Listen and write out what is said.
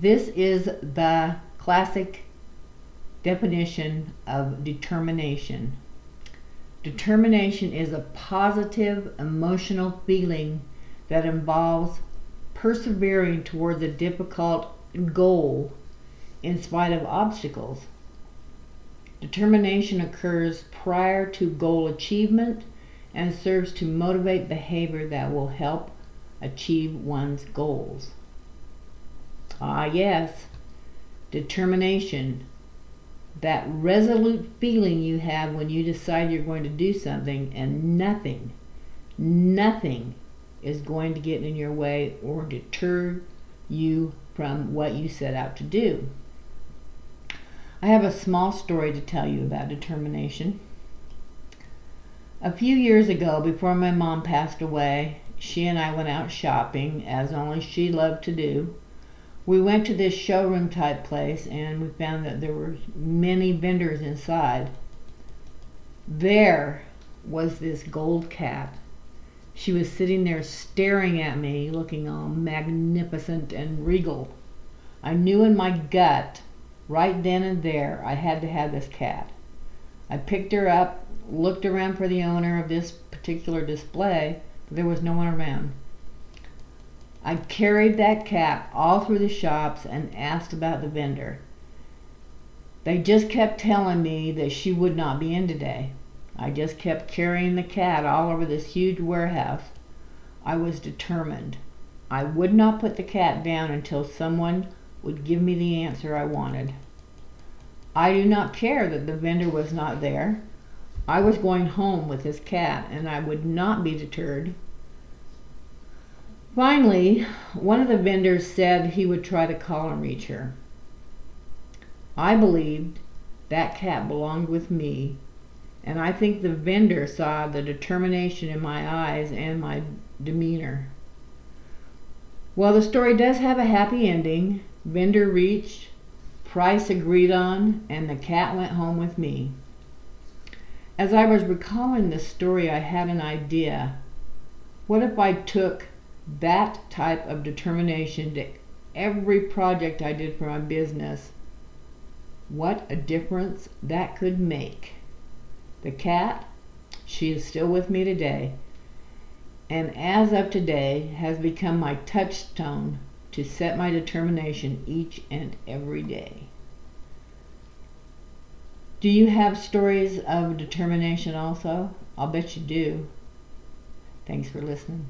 This is the classic definition of determination. Determination is a positive emotional feeling that involves persevering toward a difficult goal in spite of obstacles. Determination occurs prior to goal achievement and serves to motivate behavior that will help achieve one's goals. Ah, yes, determination. That resolute feeling you have when you decide you're going to do something and nothing, nothing is going to get in your way or deter you from what you set out to do. I have a small story to tell you about determination. A few years ago, before my mom passed away, she and I went out shopping, as only she loved to do. We went to this showroom type place and we found that there were many vendors inside. There was this gold cat. She was sitting there staring at me, looking all magnificent and regal. I knew in my gut, right then and there, I had to have this cat. I picked her up, looked around for the owner of this particular display, but there was no one around. I carried that cat all through the shops and asked about the vendor. They just kept telling me that she would not be in today. I just kept carrying the cat all over this huge warehouse. I was determined. I would not put the cat down until someone would give me the answer I wanted. I do not care that the vendor was not there. I was going home with this cat, and I would not be deterred. Finally, one of the vendors said he would try to call and reach her. I believed that cat belonged with me, and I think the vendor saw the determination in my eyes and my demeanor. Well, the story does have a happy ending. Vendor reached, price agreed on, and the cat went home with me. As I was recalling this story, I had an idea. What if I took that type of determination to every project I did for my business, what a difference that could make. The cat, she is still with me today, and as of today has become my touchstone to set my determination each and every day. Do you have stories of determination also? I'll bet you do. Thanks for listening.